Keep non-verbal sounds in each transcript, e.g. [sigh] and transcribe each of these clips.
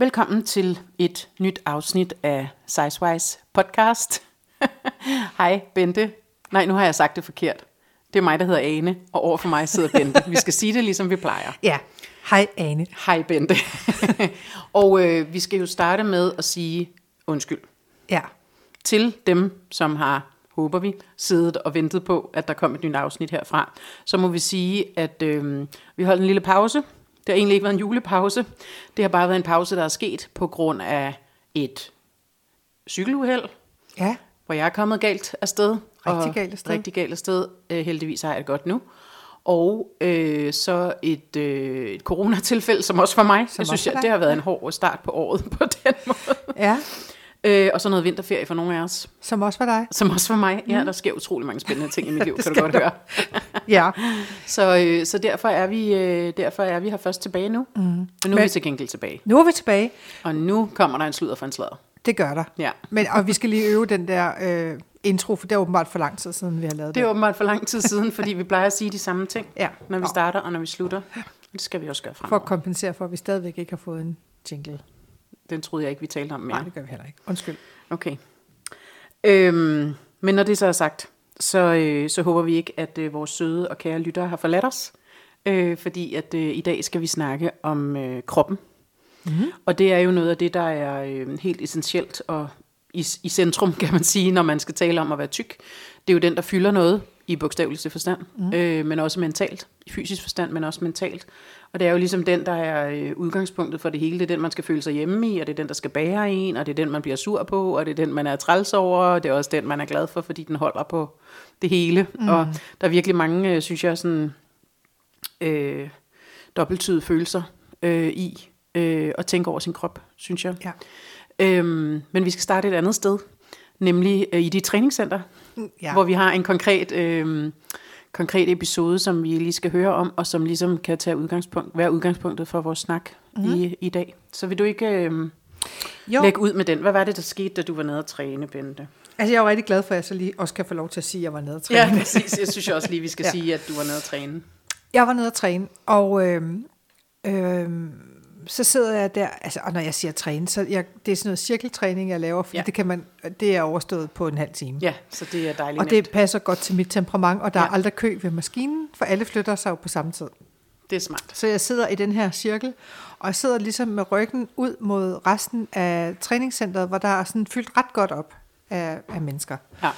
Velkommen til et nyt afsnit af Sizewise podcast. [laughs] Hej Bente. Nej, nu har jeg sagt det forkert. Det er mig, der hedder Ane, og over for mig sidder Bente. Vi skal sige det, ligesom vi plejer. Ja, hej Ane. Hej Bente. [laughs] og øh, vi skal jo starte med at sige undskyld Ja, til dem, som har, håber vi, siddet og ventet på, at der kom et nyt afsnit herfra. Så må vi sige, at øh, vi holdt en lille pause. Det har egentlig ikke været en julepause. Det har bare været en pause, der er sket på grund af et cykeluheld, ja, hvor jeg er kommet galt afsted. Rigtig galt afsted. Rigtig galt afsted. Øh, heldigvis har jeg det godt nu. Og øh, så et, øh, et coronatilfælde, som også for mig. Som jeg synes, jeg, det har været en hård start på året [laughs] på den måde. ja, Øh, og så noget vinterferie for nogle af os. som også var dig. Som også for mig. Ja, der sker utrolig mange spændende ting i mit [laughs] liv, Det kan du godt der. høre. [laughs] Ja, Så, øh, så derfor, er vi, øh, derfor er vi her først tilbage nu. Mm. Og nu er Men- vi til gengæld tilbage. nu er vi tilbage. Og nu kommer der en sludder for en sladder. Det gør der. Ja. Men, og vi skal lige øve den der øh, intro, for det er åbenbart for lang tid siden, vi har lavet Det er det. åbenbart for lang tid siden, [laughs] fordi vi plejer at sige de samme ting, Ja. når vi starter og når vi slutter. Det skal vi også gøre For at fremover. kompensere for, at vi stadigvæk ikke har fået en jingle. Den troede jeg ikke, vi talte om mere. Nej, det gør vi heller ikke. Undskyld. Okay. Øhm, men når det så er sagt, så, øh, så håber vi ikke, at øh, vores søde og kære lyttere har forladt os. Øh, fordi at øh, i dag skal vi snakke om øh, kroppen. Mm-hmm. Og det er jo noget af det, der er øh, helt essentielt og i, i centrum, kan man sige, når man skal tale om at være tyk. Det er jo den, der fylder noget i bogstaveligste forstand, mm. øh, men også mentalt, i fysisk forstand, men også mentalt. Og det er jo ligesom den, der er øh, udgangspunktet for det hele. Det er den, man skal føle sig hjemme i, og det er den, der skal bære en, og det er den, man bliver sur på, og det er den, man er træls over, og det er også den, man er glad for, fordi den holder på det hele. Mm. Og der er virkelig mange, øh, synes jeg, sådan øh, dobbelttydige følelser øh, i øh, at tænke over sin krop, synes jeg. Ja. Øhm, men vi skal starte et andet sted, nemlig øh, i dit træningscenter, Ja. hvor vi har en konkret, øh, konkret episode, som vi lige skal høre om, og som ligesom kan tage udgangspunkt, være udgangspunktet for vores snak Mhm. mm. i, i dag. Så vil du ikke øh, Jo, lægge ud med den? Hvad var det, der skete, da du var nede at træne, Bente? altså jeg er jo rigtig glad for, at jeg så lige også kan få lov til at sige, at jeg var nede at træne. Ja, præcis. Jeg synes også lige, vi skal [laughs] Ja. sige, at du var nede at træne. Jeg var nede at træne, og øhm, øhm, så sidder jeg der, altså, og når jeg siger træne, så jeg, det er sådan noget cirkeltræning, jeg laver, fordi ja. Det, kan man, det er overstået på en halv time. Ja, så det er dejligt Og nemt. det passer godt til mit temperament, og der ja. er aldrig kø ved maskinen, for alle flytter sig jo på samme tid. det er smart. Så jeg sidder i den her cirkel, og jeg sidder ligesom med ryggen ud mod resten af træningscenteret, hvor der er sådan fyldt ret godt op af, af mennesker. Ja.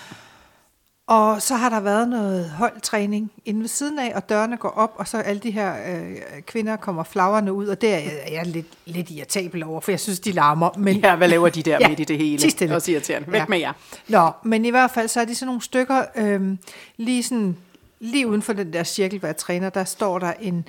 Og så har der været noget holdtræning inde ved siden af, og dørene går op, og så alle de her øh, kvinder kommer flagrende ud, og det er jeg, lidt, lidt irritabel over, for jeg synes, de larmer. Men, ja, hvad laver de der [laughs] Ja, midt i det hele? stille. Også irriterende. Væk Ja. med jer. Nå, men i hvert fald så er de sådan nogle stykker, øh, lige, sådan, lige uden for den der cirkel, hvor jeg træner, der står der en,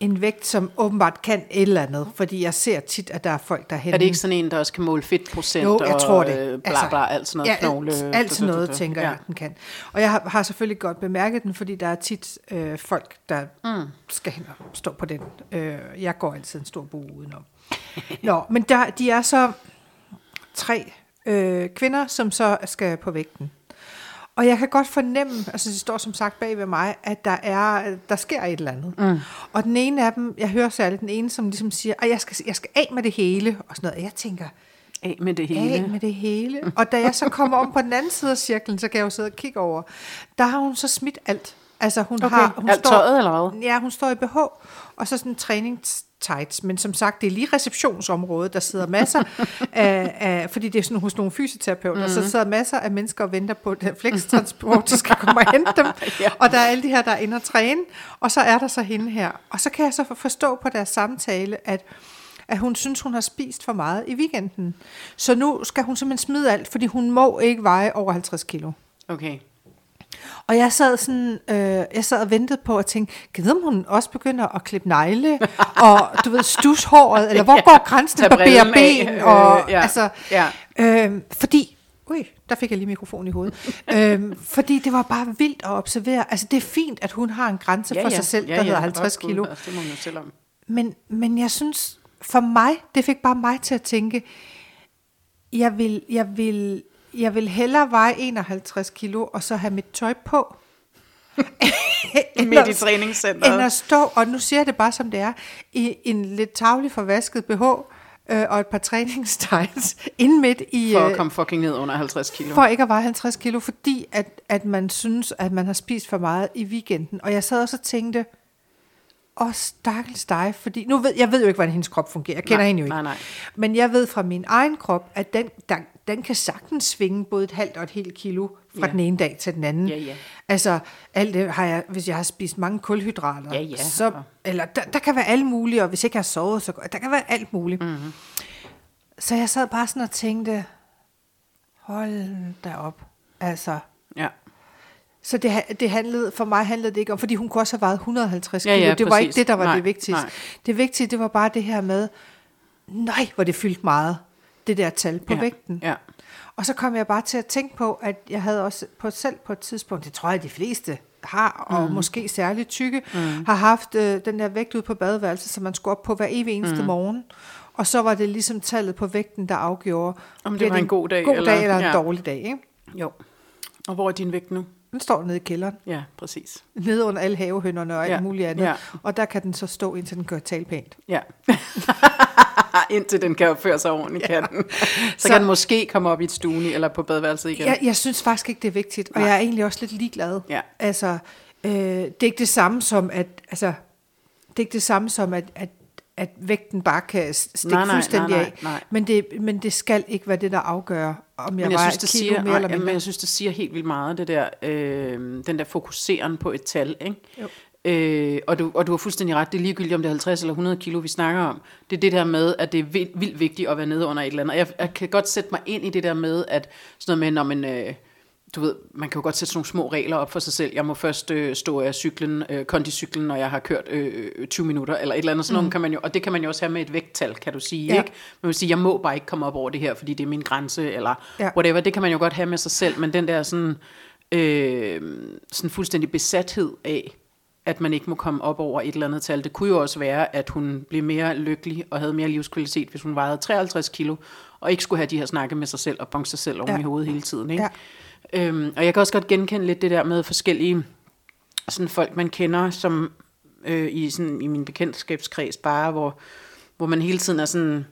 en vægt, som åbenbart kan et eller andet, fordi jeg ser tit, at der er folk derhen. Er det ikke sådan en, der også kan måle fedtprocent Jo, jeg og tror det. øh, bla bla, alt sådan noget ja, knogle? alt, alt sådan noget, tænker ja. jeg, den kan. Og jeg har, har selvfølgelig godt bemærket den, fordi der er tit øh, folk, der mm. skal hen og stå på den. Øh, jeg går altid en stor bue udenom. [laughs] Nå, men der, de er så tre øh, kvinder, som så skal på vægten. Og jeg kan godt fornemme, altså det står som sagt bag ved mig, at der er der sker et eller andet. Mm. Og den ene af dem, jeg hører særligt den ene, som ligesom siger, at jeg skal, jeg skal af med det hele, og sådan noget. Og jeg tænker, Af med det hele. af med det hele. Og da jeg så kommer om på den anden side af cirklen, så kan jeg jo sidde og kigge over. Der har hun så smidt alt. Altså hun Okay. har... Hun Alt tøjet, eller hvad? Ja, hun står i BH, og så sådan træningstights. Men som sagt, det er lige receptionsområdet, der sidder masser af, [laughs] af... Fordi det er sådan hos nogle fysioterapeuter, mm. så sidder masser af mennesker og venter på, at flextransport skal komme og hente dem. [laughs] Ja. Og der er alle de her, der er inde og træne. Og så er der så hende her. Og så kan jeg så forstå på deres samtale, at at hun synes, hun har spist for meget i weekenden. Så nu skal hun simpelthen smide alt, fordi hun må ikke veje over 50 kilo. Okay. Og jeg sad sådan, øh, jeg sad og ventede på at tænke, kan vide, om hun også begynder at klippe negle, [laughs] og du ved, stushåret, eller hvor Ja, går grænsen, barberer brillen af, ben, øh, og ja, altså, ja. øh, fordi, ui, der fik jeg lige mikrofonen i hovedet, [laughs] øh, fordi det var bare vildt at observere, altså det er fint, at hun har en grænse for sig selv, der hedder 50 Åh, Gud, kilo, altså, Det må hun jo selv om. men, men jeg synes, for mig, det fik bare mig til at tænke, jeg vil, jeg vil, jeg vil hellere veje 51 kilo, og så have mit tøj på, [laughs] Midt i træningscenteret. End at stå, og nu siger jeg det bare som det er, i en lidt tavlig forvasket BH, øh, og et par træningstights [laughs] ind midt i... For at øh, komme fucking ned under 50 kilo. for ikke at veje 50 kilo, fordi at, at man synes, at man har spist for meget i weekenden. Og jeg sad også og tænkte, åh, stakkels dig, fordi nu ved, jeg ved jo ikke, hvordan hendes krop fungerer. Jeg kender Nej, hende jo ikke. nej, nej. Men jeg ved fra min egen krop, at den, der, den kan sagtens svinge både et halvt og et helt kilo fra Ja. den ene dag til den anden. Ja, ja. Altså, alt det har jeg, hvis jeg har spist mange kulhydrater, Ja, ja. så, eller der, der kan være alt muligt, og hvis ikke jeg har sovet så der kan være alt muligt. Mhm. Mm-hmm. Så jeg sad bare sådan og tænkte, hold da op. Altså, Ja. så det, det handlede, for mig handlede det ikke om, fordi hun kunne også have vejet 150 Ja, kilo. ja, det var ikke det, der var Nej, det vigtigste. nej. Det vigtige, det var bare det her med, nej, hvor det fyldte meget, det der tal på ja. vægten. Ja. Og så kom jeg bare til at tænke på, at jeg havde også på selv på et tidspunkt, det tror jeg, de fleste har, og mm. måske særligt tykke, mm. har haft øh, den der vægt ud på badeværelset, som man skulle op på hver evig eneste mm. morgen. Og så var det ligesom tallet på vægten, der afgjorde, Om det var en en god dag, god eller- dag eller en ja. dårlig dag. Ikke? Jo. Og hvor er din vægt nu? Den står nede i kælderen, Ja, præcis. nede under alle havehønderne og alt Ja, muligt andet. ja. Og der kan den så stå, indtil den gør tale pænt. Ja. [laughs] Indtil den kan opføre sig ordentligt, ja. kan den. Så, Så- kan den måske komme op i et stue eller på badeværelset igen. Jeg, jeg synes faktisk ikke, det er vigtigt, og Nej. jeg er egentlig også lidt ligeglad. Ja. Altså, øh, det er ikke det samme som, at, altså, det er ikke det samme som, at, at, at vægten bare kan stikke Nej, nej, fuldstændig nej, af. nej, nej. Men det, men det skal ikke være det, der afgør, om jeg, men jeg vejer synes, et det siger, mere eller mindre. men jeg synes, det siger helt vildt meget, det der, øh, den der fokuseren på et tal, ikke? Jo. Øh, og, du, og du har fuldstændig ret, det er ligegyldigt, om det er 50 eller 100 kilo, vi snakker om. Det er det der med, at det er vildt, vildt vigtigt at være nede under et eller andet. Og jeg, jeg kan godt sætte mig ind i det der med, at sådan noget med, når man... Øh, du ved, man kan jo godt sætte sådan nogle små regler op for sig selv. Jeg må først øh, stå af cyklen, øh, kondicyklen, når jeg har kørt øh, øh, 20 minutter, eller et eller andet sådan mm. kan man jo, og det kan man jo også have med et vægttal, kan du sige, Ja. ikke? Man vil sige, jeg må bare ikke komme op over det her, fordi det er min grænse, eller Ja. whatever, det kan man jo godt have med sig selv, men den der sådan, øh, sådan fuldstændig besathed af, at man ikke må komme op over et eller andet tal. Det kunne jo også være, at hun blev mere lykkelig og havde mere livskvalitet, hvis hun vejede 53 kilo, og ikke skulle have de her snakke med sig selv og bonke sig selv oven Ja. i hovedet hele tiden. Ikke? Ja. Øhm, og jeg kan også godt genkende lidt det der med forskellige sådan folk, man kender, som øh, i, sådan, i min bekendtskabskreds bare, hvor, hvor man hele tiden er sådan,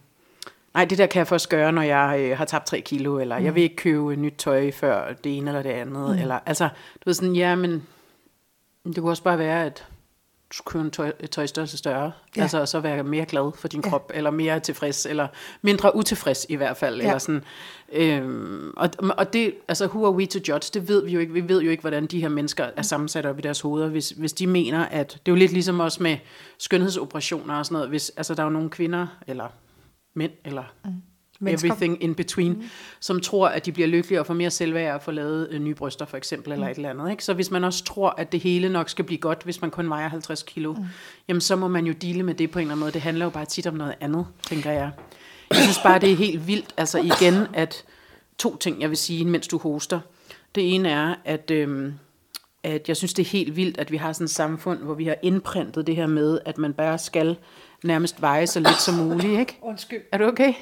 nej, det der kan jeg først gøre, når jeg øh, har tabt 3 kilo, eller mm. jeg vil ikke købe nyt tøj før det ene eller det andet, mm. eller altså, du ved sådan, ja, men det kunne også bare være, at du købe en tøj, tøjstørrelse større, Ja. altså og så være mere glad for din Ja. krop, eller mere tilfreds, eller mindre utilfreds i hvert fald, Ja. eller sådan. Øhm, og, og det, altså who are we to judge, det ved vi jo ikke, vi ved jo ikke, hvordan de her mennesker er sammensat op i deres hoveder, hvis, hvis de mener, at, det er jo lidt ligesom også med skønhedsoperationer og sådan noget, hvis, altså der er jo nogle kvinder, eller mænd, eller Mennesker. everything in between, mm. som tror, at de bliver lykkelige og får mere selvværd af at få lavet øh, nye bryster, for eksempel, eller et eller andet. Ikke? Så hvis man også tror, at det hele nok skal blive godt, hvis man kun vejer 50 kilo, mm. jamen så må man jo dele med det på en eller anden måde. Det handler jo bare tit om noget andet, tænker jeg. Jeg synes bare, det er helt vildt, altså igen, at to ting, jeg vil sige, mens du hoster. Det ene er, at, øhm, at jeg synes, det er helt vildt, at vi har sådan et samfund, hvor vi har indprintet det her med, at man bare skal nærmest veje så lidt som muligt, ikke? Undskyld. Er du okay?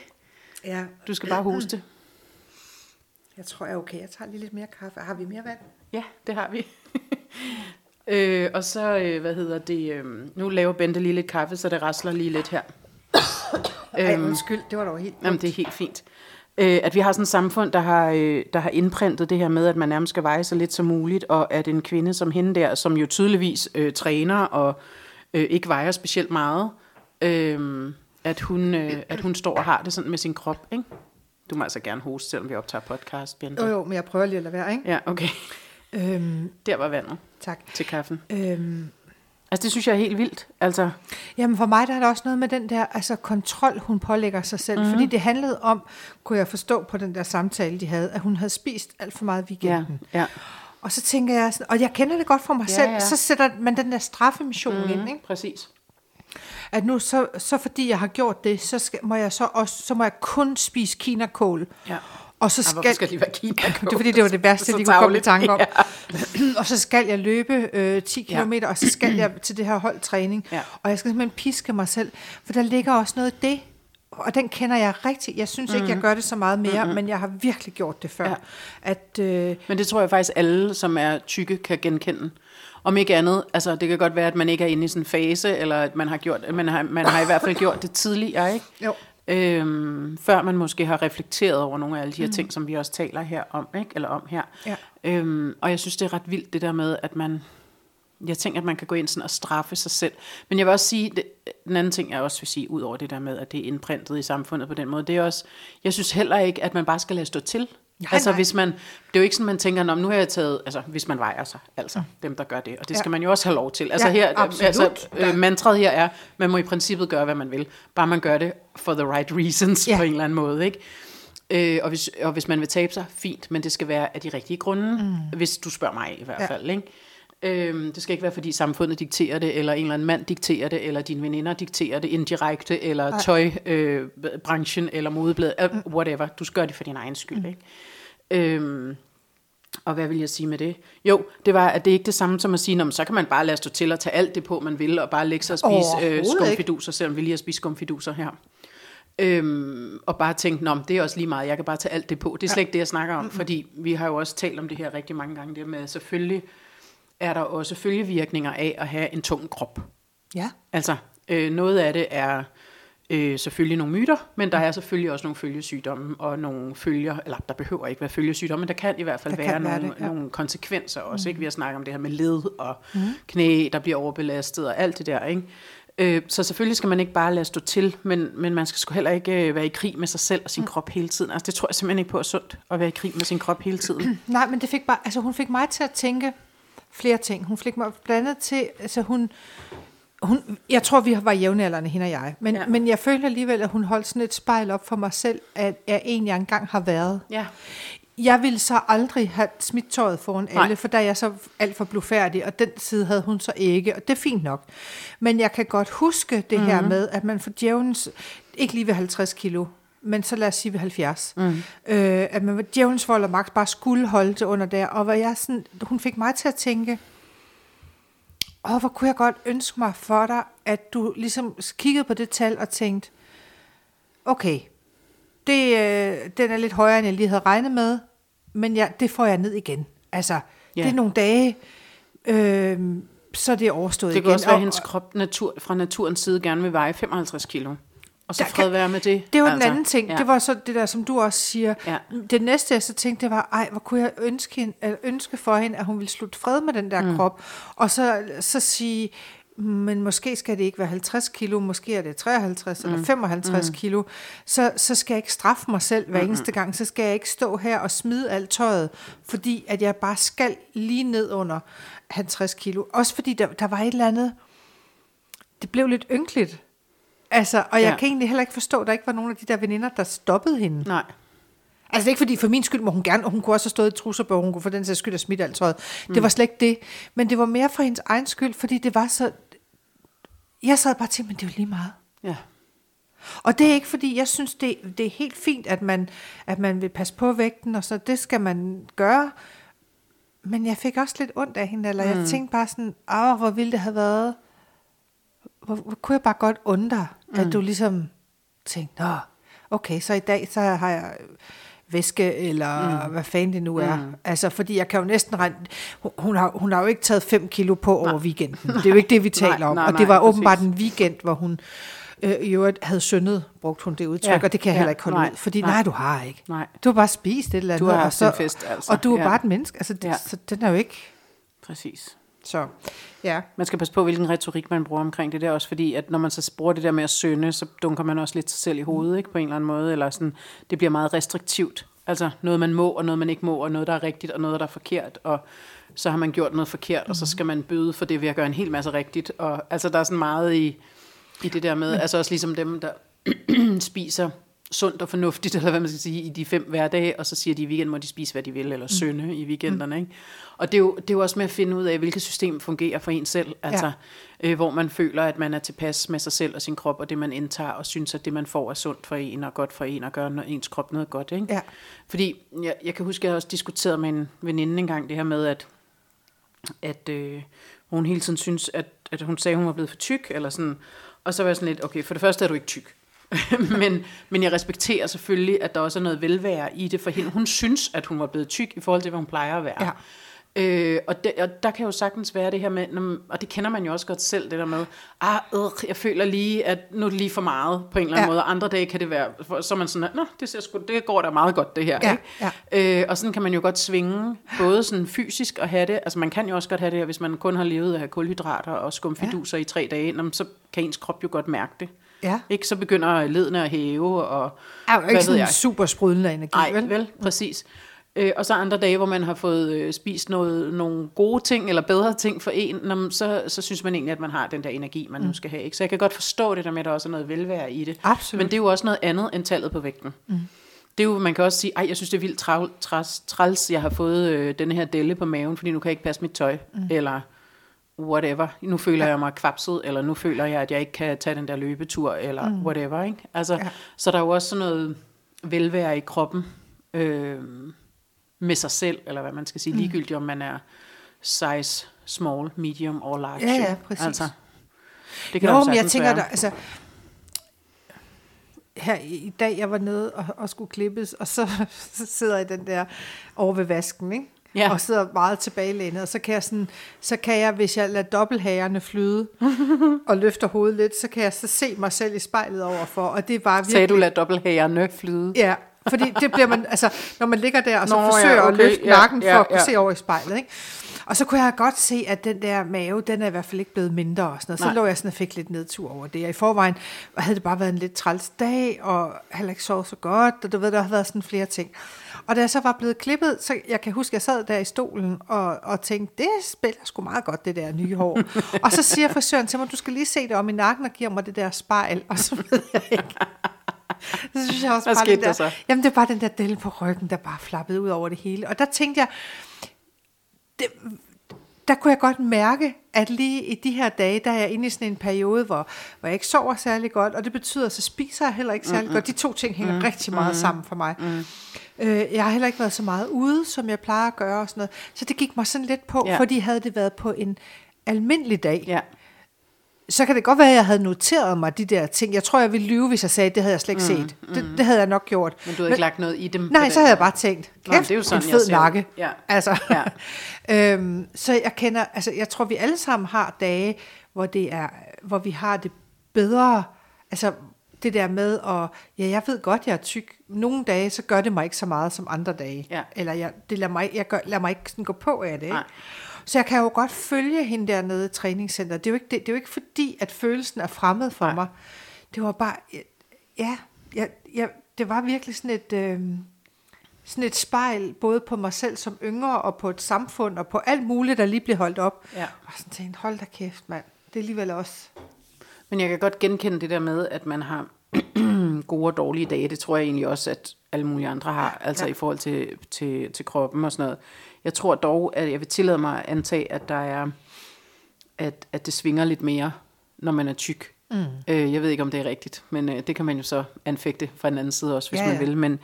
Ja, Du skal bare hoste. [clears throat] jeg tror, jeg er okay. Jeg tager lige lidt mere kaffe. Har vi mere vand? Ja, det har vi. [laughs] øh, og så, øh, hvad hedder det, øh, nu laver Bente lige lidt kaffe, så det rasler lige lidt her. [coughs] Ej, undskyld. Det var dog helt... Jamen, det er helt fint. Øh, at vi har sådan et samfund, der har, øh, der har indprintet det her med, at man nærmest skal veje så lidt som muligt, og at en kvinde som hende der, som jo tydeligvis øh, træner og øh, ikke vejer specielt meget, øh, at, hun, øh, at hun står og har det sådan med sin krop, ikke? Du må altså gerne hoste, selvom vi optager podcast, Bente. Jo, jo, men jeg prøver lige at lade være, ikke? Ja, okay. Øhm, Der var vandet tak. til kaffen. Øhm, Altså, det synes jeg er helt vildt. Altså, Jamen for mig der er der også noget med den der altså kontrol, hun pålægger sig selv. Mhm. Mm-hmm. Fordi det handlede om, kunne jeg forstå på den der samtale, de havde, at hun havde spist alt for meget i ja, weekenden. ja. Og så tænker jeg, sådan, og jeg kender det godt fra mig Ja, selv, ja. så sætter man den der straffemission mm-hmm. ind. Ikke? Præcis. At nu, så, så fordi jeg har gjort det, så skal, må jeg så også, så må jeg kun spise kinakål. Ja. Og så Ej, skal, hvorfor skal lige være Kina? [laughs] det er fordi, det var det værste, de kunne komme i tanke om. [laughs] Ja. [clears throat] og så skal jeg løbe øh, 10 Ja. km, og så skal jeg til det her holdtræning. Ja. Og jeg skal simpelthen piske mig selv, for der ligger også noget i det. Og den kender jeg rigtig. Jeg synes ikke, jeg gør det så meget mere, mm-hmm. men jeg har virkelig gjort det før. Ja. Ja. At, øh, Men det tror jeg faktisk alle, som er tykke, kan genkende. Om ikke andet, altså det kan godt være, at man ikke er inde i sådan en fase, eller at man har gjort, man har, man har i hvert fald gjort det tidligere, ikke? jo. Øhm, før man måske har reflekteret over nogle af alle de her mm. ting, som vi også taler her om, ikke? eller om her. Ja. Øhm, og jeg synes, det er ret vildt det der med, at man, jeg tænker, at man kan gå ind sådan og straffe sig selv. Men jeg vil også sige, det, den anden ting, jeg også vil sige, ud over det der med, at det er indprintet i samfundet på den måde, det er også, jeg synes heller ikke, at man bare skal lade stå til. Nej, altså nej. hvis man, det er jo ikke sådan, man tænker, Nå, nu har jeg taget, altså hvis man vejer sig, altså dem, der gør det, og det skal Ja. man jo også have lov til. Altså Ja, her, absolut. altså, Ja. øh, mantraet her er, man må i princippet gøre, hvad man vil, bare man gør det for the right reasons Ja. på en eller anden måde, ikke? Øh, og, hvis, og hvis man vil tabe sig, fint, men det skal være af de rigtige grunde, mm. hvis du spørger mig i hvert Ja. fald, ikke? Øhm, det skal ikke være, fordi samfundet dikterer det, eller en eller anden mand dikterer det, eller dine veninder dikterer det indirekte, eller tøjbranchen, øh, branchen, eller modebladet, mm. whatever. Du skal gøre det for din egen skyld, Mm. ikke? Øhm, og hvad vil jeg sige med det? Jo, det var, at det er ikke det samme som at sige, "Nå, men så kan man bare lade stå til at tage alt det på, man vil, og bare lægge sig og spise øh, skumfiduser, selvom vi lige har spist skumfiduser her. Øhm, og bare tænke, men det er også lige meget, jeg kan bare tage alt det på. Det er slet ikke det, jeg snakker om, mm-hmm. fordi vi har jo også talt om det her rigtig mange gange, det med, selvfølgelig er der også følgevirkninger af at have en tung krop. Ja. Altså, øh, noget af det er øh, selvfølgelig nogle myter, men der er selvfølgelig også nogle følgesygdomme og nogle følger, eller der behøver ikke være følgesygdomme, men der kan i hvert fald Der være kan være nogle, det, ja. nogle konsekvenser også. Ikke? Vi har snakket om det her med led og mm. knæ, der bliver overbelastet og alt det der. Ikke? Øh, så selvfølgelig skal man ikke bare lade stå til, men, men man skal sgu heller ikke øh, være i krig med sig selv og sin mm. krop hele tiden. Altså, det tror jeg simpelthen ikke på er sundt, at være i krig med sin krop hele tiden. [clears throat] Nej, men det fik bare, altså hun fik mig til at tænke flere ting. Hun fik mig blandt andet til, altså hun, hun jeg tror, vi var jævnaldrende, hende og jeg. Men, Ja. men jeg føler alligevel, at hun holdt sådan et spejl op for mig selv, at jeg en, jeg engang har været. ja. Jeg ville så aldrig have smidt tøjet foran Nej. alle, for der er jeg så alt for blufærdig, og den side havde hun så ikke, og det er fint nok. Men jeg kan godt huske det mm-hmm. her med, at man for djævelens, ikke lige ved 50 kilo, men så lad os sige ved 70, mm. øh, at man djævelens vold og magt bare skulle holde det under der, og hvor jeg sådan, hun fik mig til at tænke, åh, hvor kunne jeg godt ønske mig for dig, at du ligesom kiggede på det tal og tænkte, okay, det, øh, den er lidt højere, end jeg lige havde regnet med, men ja, det får jeg ned igen. Altså, ja. det er nogle dage, øh, så er det overstået Det igen. kan også være, at hendes krop natur, fra naturens side gerne vil veje 55 kilo. Og så fred være med det. Det var altså, den anden ting. Ja. Det var så det der, som du også siger. Ja. Det næste, jeg så tænkte, det var, ej, hvor kunne jeg ønske, hende, eller ønske for hende, at hun ville slutte fred med den der mm. krop. Og så, så sige, men måske skal det ikke være 50 kilo, måske er det 53 mm. eller 55 mm. kilo. Så, så skal jeg ikke straffe mig selv hver eneste gang. Så skal jeg ikke stå her og smide alt tøjet, fordi at jeg bare skal lige ned under 50 kilo. Også fordi der, der var et eller andet, det blev lidt ynkeligt. Altså, og jeg Ja. kan egentlig heller ikke forstå, at der ikke var nogen af de der veninder, der stoppede hende. Nej. Altså det er ikke fordi, for min skyld må hun gerne, og hun kunne også have stået i trusserbog, hun kunne for den sags skyld have smidt alt tøjet. Mm. Det var slet ikke det. Men det var mere for hendes egen skyld, fordi det var så... Jeg sad bare tænkte, men det er jo lige meget. Ja. Og det er ikke fordi, jeg synes, det, det er helt fint, at man, at man vil passe på vægten, og så det skal man gøre. Men jeg fik også lidt ondt af hende, eller mm. jeg tænkte bare sådan, åh, hvor ville det have været, hvor, hvor kunne jeg bare godt undre, mm. at du ligesom tænkte, nå, okay, så i dag, så har jeg væske, eller mm. hvad fanden det nu er. Mm. Altså, fordi jeg kan jo næsten regne, hun, har, hun har jo ikke taget 5 kilo på over weekenden. [laughs] Det er jo ikke det, vi taler Nej, om. nej, og det nej, var præcis. åbenbart en weekend, hvor hun øh, i øvrigt havde syndet, brugte hun det udtryk, Ja, og det kan jeg ja, heller ikke holde nej, ud. Fordi nej. nej, du har ikke. Nej. Du har bare spist et eller andet. Du har og haft så, en fest, altså. Og du er Ja. bare et menneske. Altså, det, ja. så den er jo ikke... Præcis. Så, ja. Man skal passe på, hvilken retorik man bruger omkring det der også, fordi at når man så bruger det der med at synde, så dunker man også lidt sig selv i hovedet, ikke, på en eller anden måde, eller sådan, det bliver meget restriktivt. Altså noget man må, og noget man ikke må, og noget der er rigtigt, og noget der er forkert, og så har man gjort noget forkert, mm. og så skal man bøde for det ved at gøre en hel masse rigtigt, og altså der er sådan meget i, i det der med, mm. altså også ligesom dem, der [clears throat] spiser sundt og fornuftigt, [laughs] eller hvad man skal sige, i de fem hverdage, og så siger de, i weekenden må de spise, hvad de vil, eller synde i weekenderne. Ikke? Og det er, jo, det er jo også med at finde ud af, hvilket system fungerer for en selv, altså, ja. øh, hvor man føler, at man er tilpas med sig selv og sin krop, og det man indtager, og synes, at det man får er sundt for en, og godt for en, og gør ens krop noget godt. Ikke? Ja. Fordi jeg, jeg kan huske, at jeg også diskuterede med en veninde engang det her med, at, at øh, hun hele tiden synes, at, at hun sagde, at hun var blevet for tyk, eller sådan. Og så var jeg sådan lidt, okay, for det første er du ikke tyk. [laughs] men, men jeg respekterer selvfølgelig, at der også er noget velvære i det for hende. Hun synes, at hun var blevet tyk i forhold til, hvad hun plejer at være. Ja. Øh, og, det, og der kan jo sagtens være det her med, og det kender man jo også godt selv, det der med, ah, øh, jeg føler lige, at nu er det lige for meget på en eller anden Ja. måde, og andre dage kan det være, så er man sådan, at, nå, det, ser sgu, det går da meget godt det her. Ja, ikke? Øh, og sådan kan man jo godt svinge, både sådan fysisk og have det, altså man kan jo også godt have det her, hvis man kun har levet af kulhydrater og skumfiduser ja. i tre dage, så kan ens krop jo godt mærke det. Ja. Ikke? Så begynder ledene at hæve, og Er jo ikke sådan en super sprudlende energi, Nej, vel? vel? præcis. Øh, og så andre dage, hvor man har fået øh, spist noget, nogle gode ting, eller bedre ting for en, nå, men så, så synes man egentlig, at man har den der energi, man mm. nu skal have. Ikke? Så jeg kan godt forstå det der med, at der også er noget velvære i det. Absolut. Men det er jo også noget andet end tallet på vægten. Mm. Det er jo, man kan også sige, ej, jeg synes, det er vildt træl, træls, træls, jeg har fået øh, denne her delle på maven, fordi nu kan jeg ikke passe mit tøj, mm. eller whatever. Nu føler ja. jeg mig kvapset, eller nu føler jeg, at jeg ikke kan tage den der løbetur, eller mm. whatever. Ikke? Altså, Ja. Så der er jo også sådan noget velvære i kroppen, øh, med sig selv, eller hvad man skal sige, ligegyldigt om man er size small, medium or large. Ja, ja, præcis. Altså, det kan Jo, men jeg tænker, være. der, altså, her i dag, jeg var nede og, og skulle klippes, og så, [laughs] så sidder jeg i den der over ved vasken, ikke? Ja. og sidder meget tilbagelænet, og så kan jeg sådan, så kan jeg, hvis jeg lader dobbelthagerne flyde, [laughs] og løfter hovedet lidt, så kan jeg så se mig selv i spejlet overfor, og det er bare virkelig... Sagde du, lad dobbelthagerne flyde? Ja, fordi det bliver man, altså, når man ligger der og så Nå, ja, forsøger at okay, løfte ja, nakken for ja, at kunne ja. se over i spejlet, ikke? Og så kunne jeg godt se, at den der mave, den er i hvert fald ikke blevet mindre og sådan noget. Så Nej. lå jeg sådan og fik lidt nedtur over det. Og i forvejen havde det bare været en lidt træls dag, og heller ikke sovet så godt, og du ved, der har været sådan flere ting. Og da jeg så var blevet klippet, så jeg kan huske, at jeg sad der i stolen og, og tænkte, det spiller sgu meget godt, det der nye hår. [laughs] og så siger frisøren til mig, du skal lige se det om i nakken og giver mig det der spejl. Og så ved jeg ikke, så synes jeg også Hvad bare, skete det der der, så? Jamen, det var bare den der del på ryggen, der bare flappede ud over det hele. Og der tænkte jeg, det, der kunne jeg godt mærke, at lige i de her dage, der er jeg inde i sådan en periode, hvor, hvor jeg ikke sover særlig godt, og det betyder, så spiser jeg heller ikke særlig mm, godt. De to ting hænger mm, rigtig meget mm, sammen for mig. Mm. Øh, jeg har heller ikke været så meget ude, som jeg plejer at gøre og sådan noget. Så det gik mig sådan lidt på, ja. Fordi havde det været på en almindelig dag, Ja. så kan det godt være, at jeg havde noteret mig de der ting. Jeg tror, jeg ville lyve, hvis jeg sagde, at det havde jeg slet ikke mm, set. Det, det havde jeg nok gjort. Men du havde ikke lagt noget i dem? Nej, så havde jeg bare tænkt, Nå, det er jo sådan, en fed nakke. Ja. Altså, Ja. [laughs] øhm, så jeg kender, altså jeg tror, vi alle sammen har dage, hvor, det er, hvor vi har det bedre. Altså det der med, at ja, jeg ved godt, jeg er tyk. Nogle dage, så gør det mig ikke så meget som andre dage. Ja. Eller jeg, det lader mig, jeg gør, lader mig ikke sådan gå på af det. Ikke? Nej. Så jeg kan jo godt følge hende dernede i træningscenteret. Det er jo ikke, det, det er jo ikke fordi, at følelsen er fremmed for Nej. mig. Det var bare, ja, jeg, jeg, det var virkelig sådan et, øh, sådan et spejl, både på mig selv som yngre, og på et samfund, og på alt muligt, der lige blev holdt op. Ja. Og sådan tænkte, hold da kæft, mand. Det er alligevel også. Men jeg kan godt genkende det der med, at man har [clears throat] gode og dårlige dage. Det tror jeg egentlig også, at alle mulige andre har, altså Ja. i forhold til, til, til kroppen og sådan noget. Jeg tror dog, at jeg vil tillade mig at antage, at der er, at, at det svinger lidt mere, når man er tyk. Mm. Øh, jeg ved ikke, om det er rigtigt, men øh, det kan man jo så anfægte fra den anden side også, hvis Ja, ja, man vil. Men,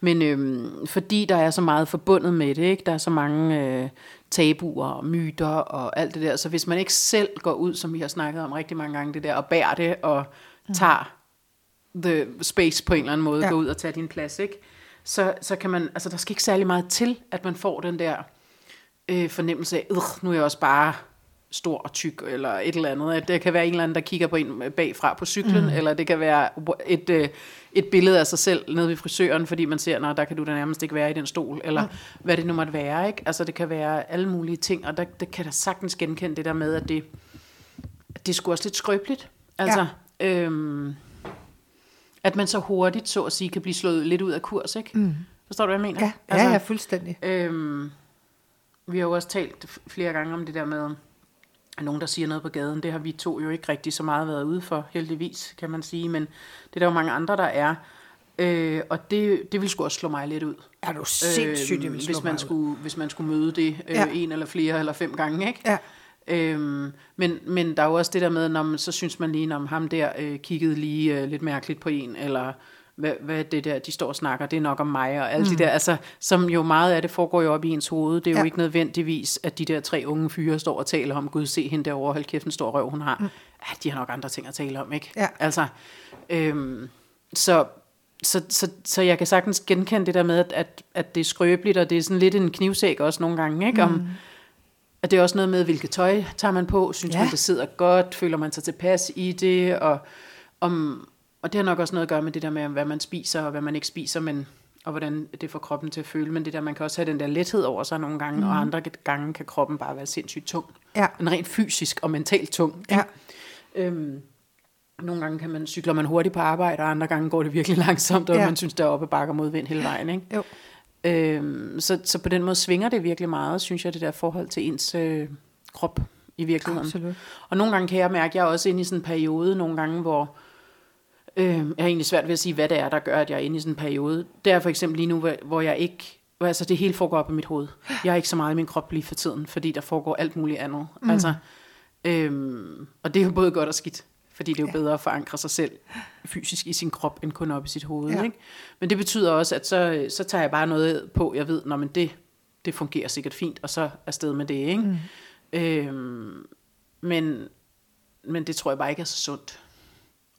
men øhm, fordi der er så meget forbundet med det, ikke? der er så mange øh, tabuer og myter og alt det der, så hvis man ikke selv går ud, som vi har snakket om rigtig mange gange, det der, og bærer det og mm. tager the space på en eller anden måde, Ja. ja. gå ud og tage din plads, ikke? Så, så kan man, altså der skal ikke særlig meget til, at man får den der øh, fornemmelse af, "Ugh, nu er jeg også bare stor og tyk, eller et eller andet. Det kan være en eller anden, der kigger på en bagfra på cyklen, mm. eller det kan være et, øh, et billede af sig selv nede ved frisøren, fordi man ser, at der kan du da nærmest ikke være i den stol, eller mm. hvad det nu måtte være. Ikke? Altså det kan være alle mulige ting, og der, det kan da sagtens genkende det der med, at det, at det er også lidt skrøbeligt. Altså, ja. øhm, at man så hurtigt, så at sige, kan blive slået lidt ud af kurs, ikke? Mm. Forstår du, hvad jeg mener? Ja, altså, ja, ja fuldstændig. Øhm, vi har jo også talt flere gange om det der med, nogen, der siger noget på gaden, det har vi to jo ikke rigtig så meget været ude for, heldigvis, kan man sige, men det er der jo mange andre, der er. Øh, og det, det vil sgu også slå mig lidt ud. Er du sindssygt, det vil slå hvis, mig man ud. skulle, hvis man skulle møde det øh, Ja. ja. en eller flere eller fem gange, ikke? Ja. Øhm, men, men der er jo også det der med, når man, så synes man lige, om ham der øh, kiggede lige øh, lidt mærkeligt på en, eller hvad, hvad det der, de står og snakker, det er nok om mig, og alt mm. det der, altså, som jo meget af det foregår jo op i ens hoved. Det er ja. Jo ikke nødvendigvis, at de der tre unge fyre står og taler om, gud, se hende derovre, hold kæft, en stor røv, hun har. Mm. Ja, de har nok andre ting at tale om, ikke? Ja. Altså, øhm, så, så, så, så jeg kan sagtens genkende det der med, at, at, at det er skrøbeligt, og det er sådan lidt en knivsæk også nogle gange, ikke? Om, Og det er også noget med, hvilket tøj tager man på. Synes ja. man, det sidder godt? Føler man sig tilpas i det? Og, om, og det har nok også noget at gøre med det der med, hvad man spiser og hvad man ikke spiser, men, og hvordan det får kroppen til at føle. Men det der, man kan også have den der lethed over sig nogle gange, mm. og andre gange kan kroppen bare være sindssygt tung. Ja. En rent fysisk og mentalt tung. Ja. Øhm, nogle gange kan man, cykler man hurtigt på arbejde, og andre gange går det virkelig [laughs] langsomt, og ja. man synes, der er oppe bakker mod vind hele vejen. Ikke? Jo. Øhm, så, så på den måde svinger det virkelig meget, synes jeg, det der forhold til ens øh, krop i virkeligheden. Absolut. Og nogle gange kan jeg mærke, at jeg er også inde i sådan en periode, nogle gange, hvor øh, jeg har egentlig svært ved at sige, hvad det er, der gør, at jeg er inde i sådan en periode. Det er for eksempel lige nu, hvor, jeg ikke, altså det hele foregår op i mit hoved. Jeg er ikke så meget i min krop lige for tiden, fordi der foregår alt muligt andet. Mm. Altså, øhm, og det er jo både godt og skidt, fordi det er jo Ja. bedre at forankre sig selv fysisk i sin krop, end kun op i sit hoved. Ja. Ikke? Men det betyder også, at så, så tager jeg bare noget på, jeg ved, når men det, det fungerer sikkert fint, og så afsted med det. Ikke? Mm. Øhm, men, men det tror jeg bare ikke er så sundt.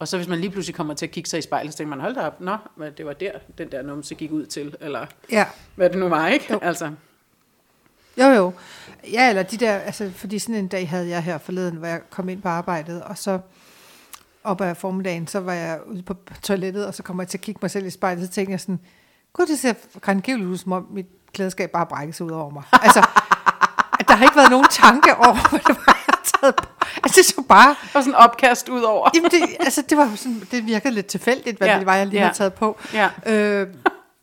Og så hvis man lige pludselig kommer til at kigge sig i spejlet, så tænker man, hold da op, nå, det var der, den der numse gik ud til, eller Ja. hvad det nu var, ikke? Jo. Altså, Jo, jo. Ja, eller de der, altså, fordi sådan en dag havde jeg her forleden, hvor jeg kom ind på arbejdet, og så op ad formiddagen, så var jeg ude på toilettet, og så kommer jeg til at kigge mig selv i spejlet, så tænker jeg sådan, gud, det ser grængiveligt ud, som om mit klædeskab bare brækkes ud over mig. Altså, [laughs] der har ikke været nogen tanke over, [laughs] hvad det var, på. Altså, det så bare, [laughs] var sådan opkast ud over. jamen det, altså, det, var sådan, det virkede lidt tilfældigt, hvad Ja, det var, jeg lige ja. havde taget på. Ja. Øh, [laughs]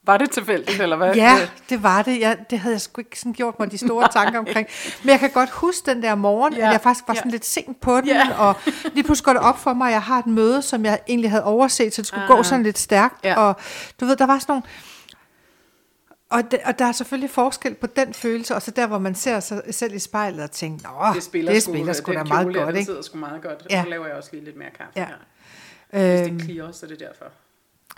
Var det tilfældigt, eller hvad? Ja, det var det. Jeg, det havde jeg sgu ikke sådan gjort mig de store tanker [laughs] omkring. Men jeg kan godt huske den der morgen, ja. Ja, at jeg faktisk var ja. sådan lidt sent på den, Ja. og lige pludselig går det op for mig, at jeg har et møde, som jeg egentlig havde overset, så det skulle ah. gå sådan lidt stærkt. Ja. Og du ved, der var sådan nogle... Og, de, og der er selvfølgelig forskel på den følelse, og så der, hvor man ser sig selv i spejlet og tænker, nå, Det spiller, det sgu, spiller sgu da den meget godt, ikke? sidder sgu meget godt. Ja. Nu laver jeg også lige lidt mere kaffe Ja. her. Hvis Øhm, det klirer, så er det derfor.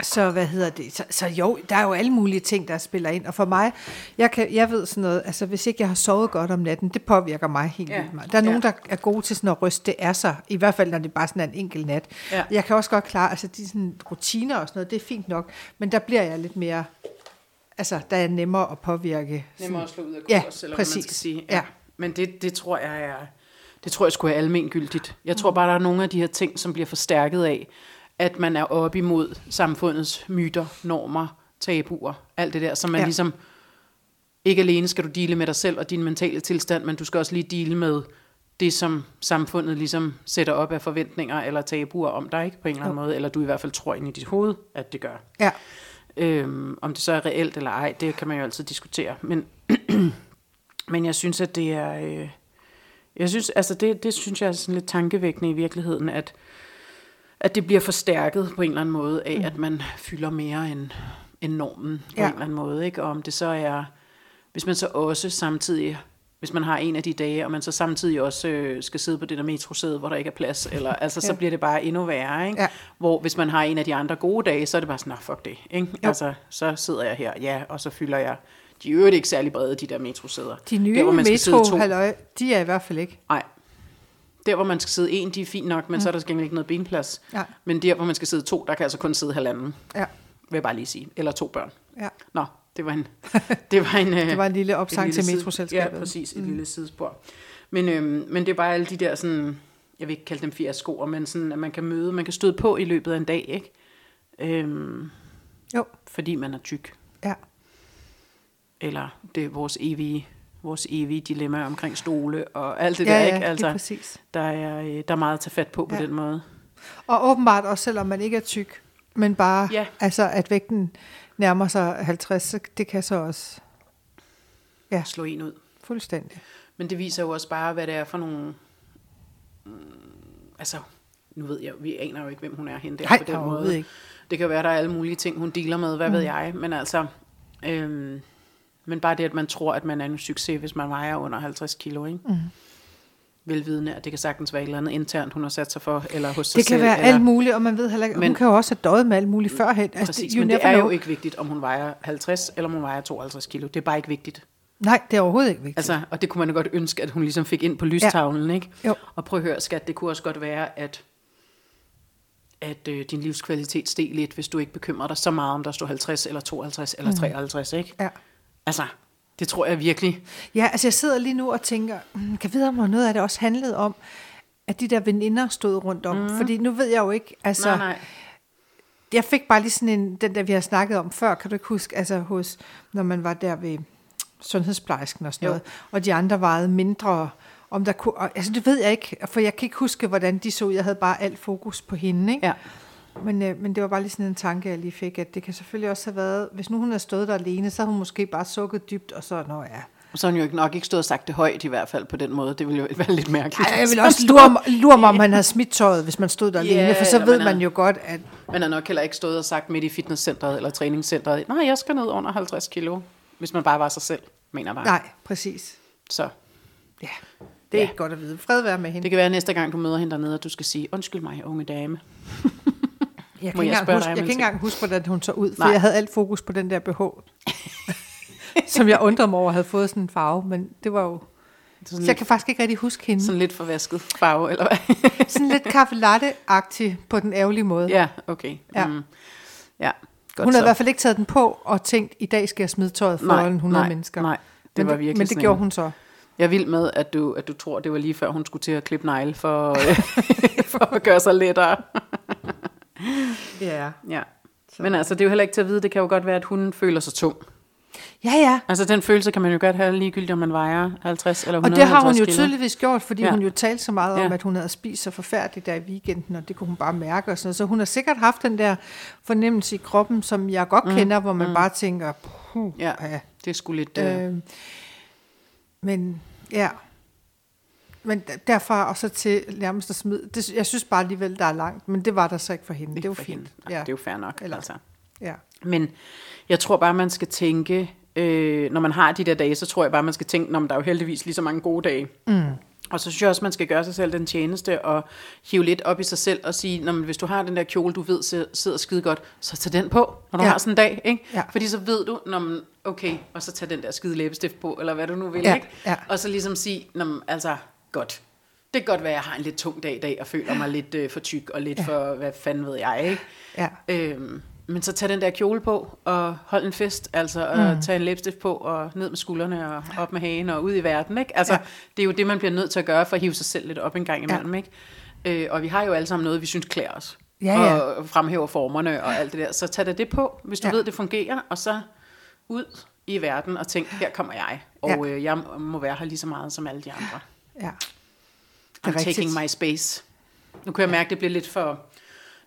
Så hvad hedder det? Så, så jo, der er jo alle mulige ting, der spiller ind. Og for mig, jeg, kan, jeg ved sådan noget, altså hvis ikke jeg har sovet godt om natten, det påvirker mig helt Ja. vildt meget. Der er Ja. nogen, der er gode til sådan at ryste det af sig, i hvert fald når det bare sådan er en enkelt nat. Ja. Jeg kan også godt klare, altså de sådan rutiner og sådan noget, det er fint nok, men der bliver jeg lidt mere, altså der er nemmere at påvirke. Nemmere at slå ud af Ja, kurs, eller hvad man præcis. skal sige. Ja. Men det, det tror jeg er, det tror jeg skulle er almengyldigt. Jeg tror bare, der er nogle af de her ting, som bliver forstærket af, at man er op imod samfundets myter, normer, tabuer, alt det der, som man Ja. ja. ligesom, ikke alene skal du dele med dig selv og din mentale tilstand, men du skal også lige dele med det, som samfundet ligesom sætter op af forventninger eller tabuer om dig, ikke på en eller anden måde, eller du i hvert fald tror ind i dit hoved, at det gør. Ja, Øhm, om det så er reelt eller ej, det kan man jo altid diskutere. Men, [clears throat] men jeg synes, at det er... Øh, jeg synes, altså det, det synes jeg er sådan lidt tankevækkende i virkeligheden, at, at det bliver forstærket på en eller anden måde af, mm. at man fylder mere end, end normen på Ja. en eller anden måde. Ikke? Og om det så er, hvis man så også samtidig, hvis man har en af de dage, og man så samtidig også øh, skal sidde på det der metrosæde, hvor der ikke er plads, eller, [laughs] altså, så Ja. bliver det bare endnu værre. Ikke? Ja. Hvor hvis man har en af de andre gode dage, så er det bare sådan, nah, fuck det. Ikke? Jo. Altså, så sidder jeg her, ja, og så fylder jeg. De er jo ikke særlig brede, de der metrosæder. de nye der, hvor man skal metro to. halløj, de er i hvert fald ikke. Nej. Der, hvor man skal sidde en, de er fint nok, men mm. så er der gengæld ikke noget benplads. Ja. Men der, hvor man skal sidde to, der kan altså kun sidde halvanden, Ja, vil jeg bare lige sige. Eller to børn. ja. Nå, det var en... Det var en, [laughs] Det var en lille opsang til metroselskabet. Ja, præcis. Et mm. lille sidespor. Men, øhm, men det er bare alle de der sådan... Jeg vil ikke kalde dem fiaskoer, men sådan, at man kan møde, man kan støde på i løbet af en dag, ikke? Øhm, Jo, fordi man er tyk. ja. Eller det er vores evige, vores evige dilemma omkring stole og alt det ja, der, ja, ikke? Altså, præcis. der er, øh, der er meget at tage fat på på Ja. den måde. Og åbenbart også, selvom man ikke er tyk, men bare, Ja. altså at vægten nærmer sig 50, så det kan så også Ja. Slå en ud. fuldstændig. Men det viser jo også bare, hvad det er for nogle... Mm, altså, nu ved jeg, vi aner jo ikke, hvem hun er hende der Nej, på den måde. ikke. Det kan være, der er alle mulige ting, hun dealer med, hvad mm. ved jeg. Men altså, øhm, men bare det, at man tror, at man er en succes, hvis man vejer under 50 kilo, ikke? Mm. Velvidende, at det kan sagtens være et eller andet internt, hun har sat sig for, eller hos sig Det kan selv. være eller, alt muligt, og man ved heller ikke, Men- hun kan jo også have døjet med alt muligt førhen. Altså, Præcis, men det er jo know. ikke vigtigt, om hun vejer 50, eller om hun vejer 52 kilo. Det er bare ikke vigtigt. Nej, det er overhovedet ikke vigtigt. Altså, og det kunne man jo godt ønske, at hun ligesom fik ind på lystavlen, ja. ikke? Jo. Og prøv at høre, skat, det kunne også godt være, at, at øh, din livskvalitet steg lidt, hvis du ikke bekymrer dig så meget, om der stod 50 eller 52 eller 53, ikke? Ja. Altså, Det tror jeg virkelig. Ja, altså jeg sidder lige nu og tænker, mm, kan jeg vide, om noget af det også handlede om, at de der veninder stod rundt om. Mm. Fordi nu ved jeg jo ikke, altså... Nej, nej. Jeg fik bare lige sådan en, den der vi har snakket om før, kan du ikke huske, altså hos, når man var der ved sundhedsplejersken og sådan Jo. noget, og de andre vejede mindre, om der kunne, altså det ved jeg ikke, for jeg kan ikke huske, hvordan de så ud. Jeg havde bare alt fokus på hende, ikke? Ja. Men, øh, men det var bare lige sådan en tanke, jeg lige fik, at det kan selvfølgelig også have været, hvis nu hun havde stået der alene, så havde hun måske bare sukket dybt, og så, nå ja. Så har han jo ikke- nok ikke stået og sagt det højt i hvert fald på den måde. Det ville jo [laughs] være lidt mærkeligt. Ej, jeg vil også lure, lure mig, om han havde smidt tøjet, hvis man stod der alene, Ja, for så ved man man er- jo godt, at Man har nok heller ikke stået og sagt midt i fitnesscenteret eller træningscenteret, nej, jeg skal ned under 50 kilo, hvis man bare var sig selv, mener bare. nej, præcis. Så Ja, det er Ja. ikke godt at vide. Fred være med hende. det kan være næste gang, du møder hende dernede, at du skal sige, undskyld mig, unge dame. [laughs] Jeg kan, ikke jeg engang spørge huske, jeg kan ikke engang huske, hvordan hun så ud, for Nej. jeg havde alt fokus på den der BH, [laughs] som jeg undrede mig over, havde fået sådan en farve, men det var jo... Det Så jeg lidt, kan faktisk ikke rigtig huske hende. sådan lidt forvasket farve, eller hvad? [laughs] Sådan lidt kaffe latte-agtig på den ærgerlige måde. ja, okay. Ja. Mm. Ja, godt hun havde så. i hvert fald ikke taget den på og tænkt, i dag skal jeg smide tøjet foran 100 nej, mennesker. Nej, det men var virkelig men det gjorde hun så. Jeg er vild med, at du, at du tror, det var lige før, hun skulle til at klippe negle for, [laughs] for at gøre sig lettere. Ja. Ja. Men altså, det er jo heller ikke til at vide. Det kan jo godt være, at hun føler sig tung. Ja, ja. Altså, den følelse kan man jo godt have ligegyldigt, om man vejer 50 eller Og 150 det har hun jo kilo. tydeligvis gjort, fordi Ja. hun jo talte så meget om, Ja. at hun havde spist så forfærdeligt der i weekenden, og det kunne hun bare mærke og sådan noget. Så hun har sikkert haft den der fornemmelse i kroppen, som jeg godt mm. kender, hvor man mm. bare tænker, puh, Ja, ja. det sgu lidt... Øh, Øh, men ja, men derfra og så til nærmest at smide, det, jeg synes bare alligevel, der er langt, men det var der så ikke for hende. Det, det var fint. hende. Nej, Det er jo fair nok. Eller- altså. ja. Men jeg tror bare, man skal tænke, øh, når man har de der dage, så tror jeg bare, man skal tænke, når der er jo heldigvis lige så mange gode dage. Mm. Og så synes jeg også, man skal gøre sig selv den tjeneste og hive lidt op i sig selv og sige, når man, hvis du har den der kjole, du ved si- sidder skide godt, så tag den på, når du Ja. har sådan en dag. Ikke? Ja. Fordi så ved du, når man, okay, og så tag den der skide læbestift på, eller hvad du nu vil. Ja, Ikke? ja. Og så ligesom sige, når man, altså, godt. Det kan godt være, at jeg har en lidt tung dag i dag, og føler mig lidt øh, for tyk, og lidt ja. for, hvad fanden ved jeg, ikke? Ja. Øhm, men så tag den der kjole på, og hold en fest, altså, og mm. tag en læbestift på, og ned med skuldrene, og op med hagen, og ud i verden, ikke? Altså, ja. Det er jo det, man bliver nødt til at gøre, for at hive sig selv lidt op en gang imellem, ja. ikke? Øh, og vi har jo alle sammen noget, vi synes klæder os. Ja, ja. Og fremhæver formerne og alt det der. Så tag da det på, hvis du. Ja. ved, det fungerer, og så ud i verden og tænk, her kommer jeg. Og Ja. øh, jeg må være her lige så meget som alle de andre. Ja. I'm Det er rigtigt. taking my space. Nu kan jeg mærke, at det bliver lidt for,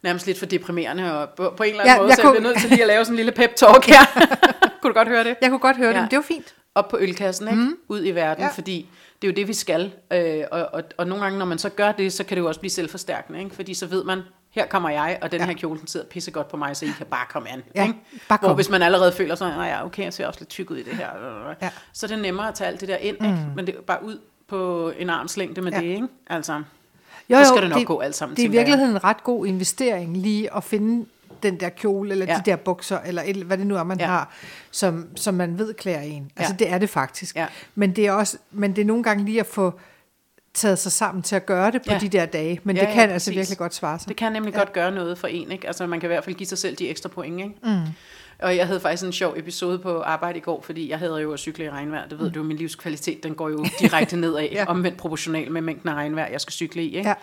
nærmest lidt for deprimerende, og på, på en eller anden Ja, måde, jeg så jeg kunne- bliver nødt til lige at lave sådan en lille pep-talk her. [laughs] kunne du godt høre det? Jeg kunne godt høre Ja. det, det var fint. Op på ølkassen, ikke? Mm. Ud i verden, ja. Fordi det er jo det, vi skal. Øh, og, og, og nogle gange, når man så gør det, så kan det jo også blive selvforstærkende, ikke? Fordi så ved man, her kommer jeg, og den ja. Her kjole, den sidder pissegodt på mig, så I kan bare komme an. Ja, ikke? bare Hvor kom. hvis man allerede føler sig, nej, ja, okay, jeg ser også lidt tyk ud i det her, Ja. så er det nemmere at tage alt det der ind, ikke? Men det er bare ud på en armslængde med Ja. det, ikke? Altså, Jo, Så skal det nok gå alt sammen, Det er i virkeligheden en ret god investering lige at finde den der kjole, eller Ja. ja. de der bukser, eller et, hvad det nu er, man Ja. ja. har, som, som man ved klæder en. Altså Ja. det er det faktisk. Ja. Men, det er også, men det er nogle gange lige at få taget sig sammen til at gøre det på Ja. ja. de der dage. Men Ja, det ja, kan altså præcis. virkelig godt svare sig. Det kan nemlig ja. godt gøre noget for en, ikke? Altså man kan i hvert fald give sig selv de ekstra point, ikke? Mm. Og jeg havde faktisk en sjov episode på arbejde i går, fordi jeg havde jo at cykle i regnvejr. Det ved mm. du, min livskvalitet, den går jo direkte nedad, [laughs] ja. Omvendt proportional med mængden af regnvejr, jeg skal cykle i, ikke? Ja.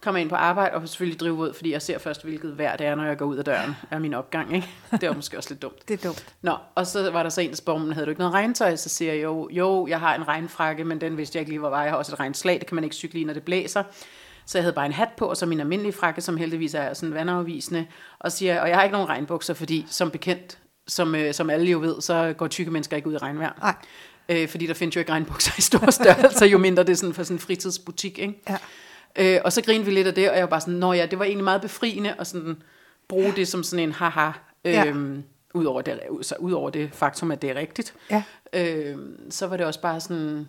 Kommer ind på arbejde og selvfølgelig drive ud, fordi jeg ser først, hvilket vejr det er, når jeg går ud af døren af min opgang, ikke? Det er måske også lidt dumt. [laughs] Det er dumt. Nå, og så var der så en, der spurgte, "Men havde du ikke noget regntøj? Så siger jeg, jo, jo, jeg har en regnfrakke, men den vidste jeg ikke lige, hvor var. Jeg har også et regnslag, det kan man ikke cykle i, når det blæser. Så jeg havde bare en hat på, og så min almindelige frakke, som heldigvis er sådan vandafvisende. Og siger, og jeg har ikke nogen regnbukser, fordi som bekendt, som, øh, som alle jo ved, så går tykke mennesker ikke ud i regnvejr. Nej. Øh, fordi der findes jo ikke regnbukser i store størrelser, jo mindre det er sådan for sådan en fritidsbutik, ikke? Ja. Øh, og så grinede vi lidt af det, og jeg var bare sådan, nå ja, det var egentlig meget befriende, at sådan bruge det som sådan en haha, Ja. øhm, udover, det, så udover det faktum, at det er rigtigt. Ja. Øhm, så var det også bare sådan,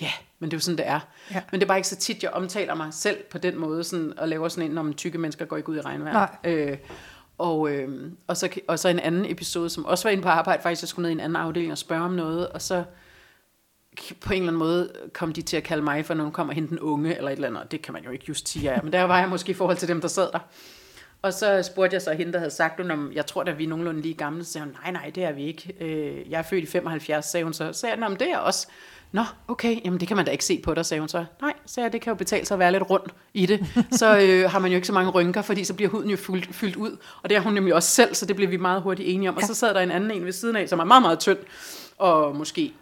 ja, men det er jo sådan, det er. Ja. Men det er bare ikke så tit, jeg omtaler mig selv på den måde, sådan, og laver sådan en, om tykke mennesker går ikke ud i regnvejr. Nej. Øh, og, øh, og, så, og så en anden episode, som også var inde på arbejde, faktisk jeg skulle ned i en anden afdeling og spørge om noget, og så på en eller anden måde kom de til at kalde mig for, når hun hente den unge, eller et eller andet, og det kan man jo ikke just sige, ja, men der var jeg måske i forhold til dem, der sad der. Og så spurgte jeg så hende, der havde sagt, om jeg tror, at vi er nogenlunde lige gamle. Så sagde hun, nej, nej, det er vi ikke. Øh, jeg er født i 75, sagde hun så. Så sagde jeg, det er jeg også. Nå, okay, jamen det kan man da ikke se på dig, sagde hun så. Nej, sagde jeg, det kan jo betale sig at være lidt rund i det. Så [laughs] øh, har man jo ikke så mange rynker, fordi så bliver huden jo fyldt, fyldt ud. Og det er hun nemlig også selv, så det blev vi meget hurtigt enige om. Og så sad der en anden en ved siden af, som er meget, meget tynd, og måske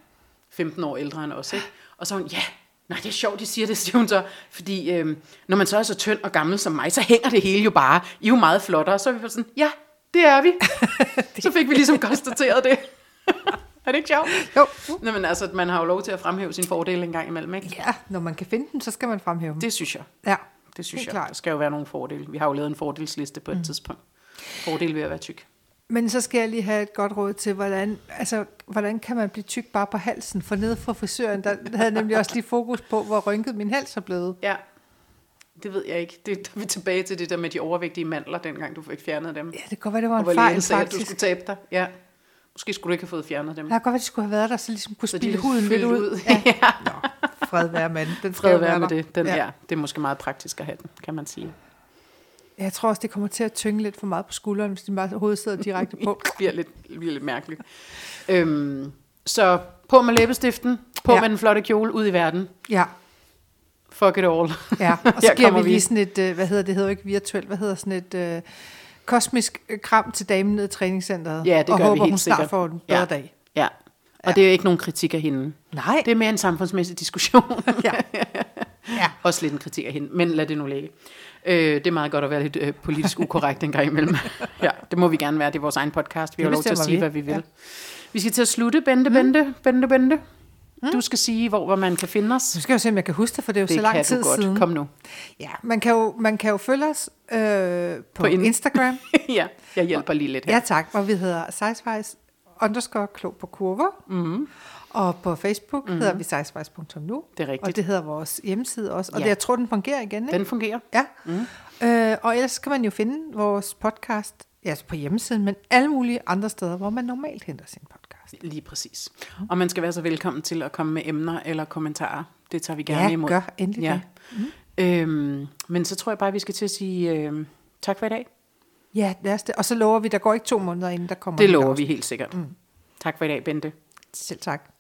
15 år ældre end os, ikke? Og så hun, ja, nej, det er sjovt, de siger det, [laughs] siger hun så, fordi øh, når man så er så tynd og gammel som mig, så hænger det hele jo bare. I er jo meget flottere. Så er vi sådan, ja, det er vi. [laughs] så fik vi ligesom konstateret det. Er det ikke sjovt? Jo. Nå, men altså, man har jo lov til at fremhæve sin fordel en gang imellem, ikke? Ja, når man kan finde den, så skal man fremhæve dem. Det synes jeg. Ja, Det synes Helt jeg. klart. Der skal jo være nogle fordele. Vi har jo lavet en fordelsliste på et mm. tidspunkt. Fordel ved at være tyk. Men så skal jeg lige have et godt råd til, hvordan, altså, hvordan kan man blive tyk bare på halsen? For nede fra frisøren, der havde nemlig også lige fokus på, hvor rynket min hals er blevet. Ja, det ved jeg ikke. Det der er vi tilbage til det der med de overvægtige mandler, dengang du fik fjernet dem. Ja, det kan godt være, det var en fejl, sagde, at du faktisk. skulle tabe dig. Ja. Måske skulle du ikke have fået fjernet dem. Det kan godt være, de skulle have været der, så ligesom kunne Så spille er huden lidt ud. ud. Ja. [laughs] ja. Nå, fred være med den. den Fred være med der. det. Den, Ja. ja. Det er måske meget praktisk at have den, kan man sige. Jeg tror også, det kommer til at tynge lidt for meget på skulderen, hvis de bare hovedet sidder direkte på. [laughs] Det bliver lidt, bliver lidt mærkeligt. Øhm, så på med læbestiften, på Ja. med den flotte kjole, ud i verden. Ja, Fuck it all. ja. Og [laughs] så giver vi lige vi. sådan et, øh, hvad hedder det, hedder jo ikke virtuelt, hvad hedder sådan et øh, kosmisk øh, kram til damen nede i træningscenteret. Ja, det og gør vi håber, helt hun snart sikkert. får en bedre Ja. dag. Ja. Og det er jo ikke nogen kritik af hende. Nej. Det er mere en samfundsmæssig diskussion. Ja. [laughs] ja. Også lidt en kritik af hende, men lad det nu ligge. Øh, det er meget godt at være lidt øh, politisk ukorrekt en gang imellem. [laughs] ja, det må vi gerne være. Det er vores egen podcast. Vi har lov til at sige, vi. hvad vi vil. Ja. Ja. Vi skal til at slutte. Bente, Bente, Bente, Bente. Du skal sige, hvor, hvor man kan finde os. Nu skal jeg jo se, om jeg kan huske det, for det er jo Det så lang kan tid godt. siden. Kom nu. Ja, man kan jo, man kan jo følge os øh, på, På in- Instagram. [laughs] ja, jeg hjælper lige lidt her. ja tak, hvor vi hedder sizewise underscore klog på kurver. Mm-hmm. Og på Facebook mm-hmm. hedder vi sizewise.nu. Det er rigtigt. Og det hedder vores hjemmeside også. Og Ja. det, jeg tror, den fungerer igen. Ikke? Den fungerer. Ja. Mm. Øh, og ellers kan man jo finde vores podcast ja, altså på hjemmesiden, men alle mulige andre steder, hvor man normalt henter sin podcast. Lige præcis. Og man skal være så velkommen til at komme med emner eller kommentarer. Det tager vi gerne Ja, imod. gør endelig ja. det. Mm. Øhm, men så tror jeg bare, vi skal til at sige øhm, tak for i dag. Ja, lad os det. Og så lover vi, der går ikke to måneder, inden der kommer Det lover vi helt sikkert. Mm. Tak for i dag, Bente. Selv tak.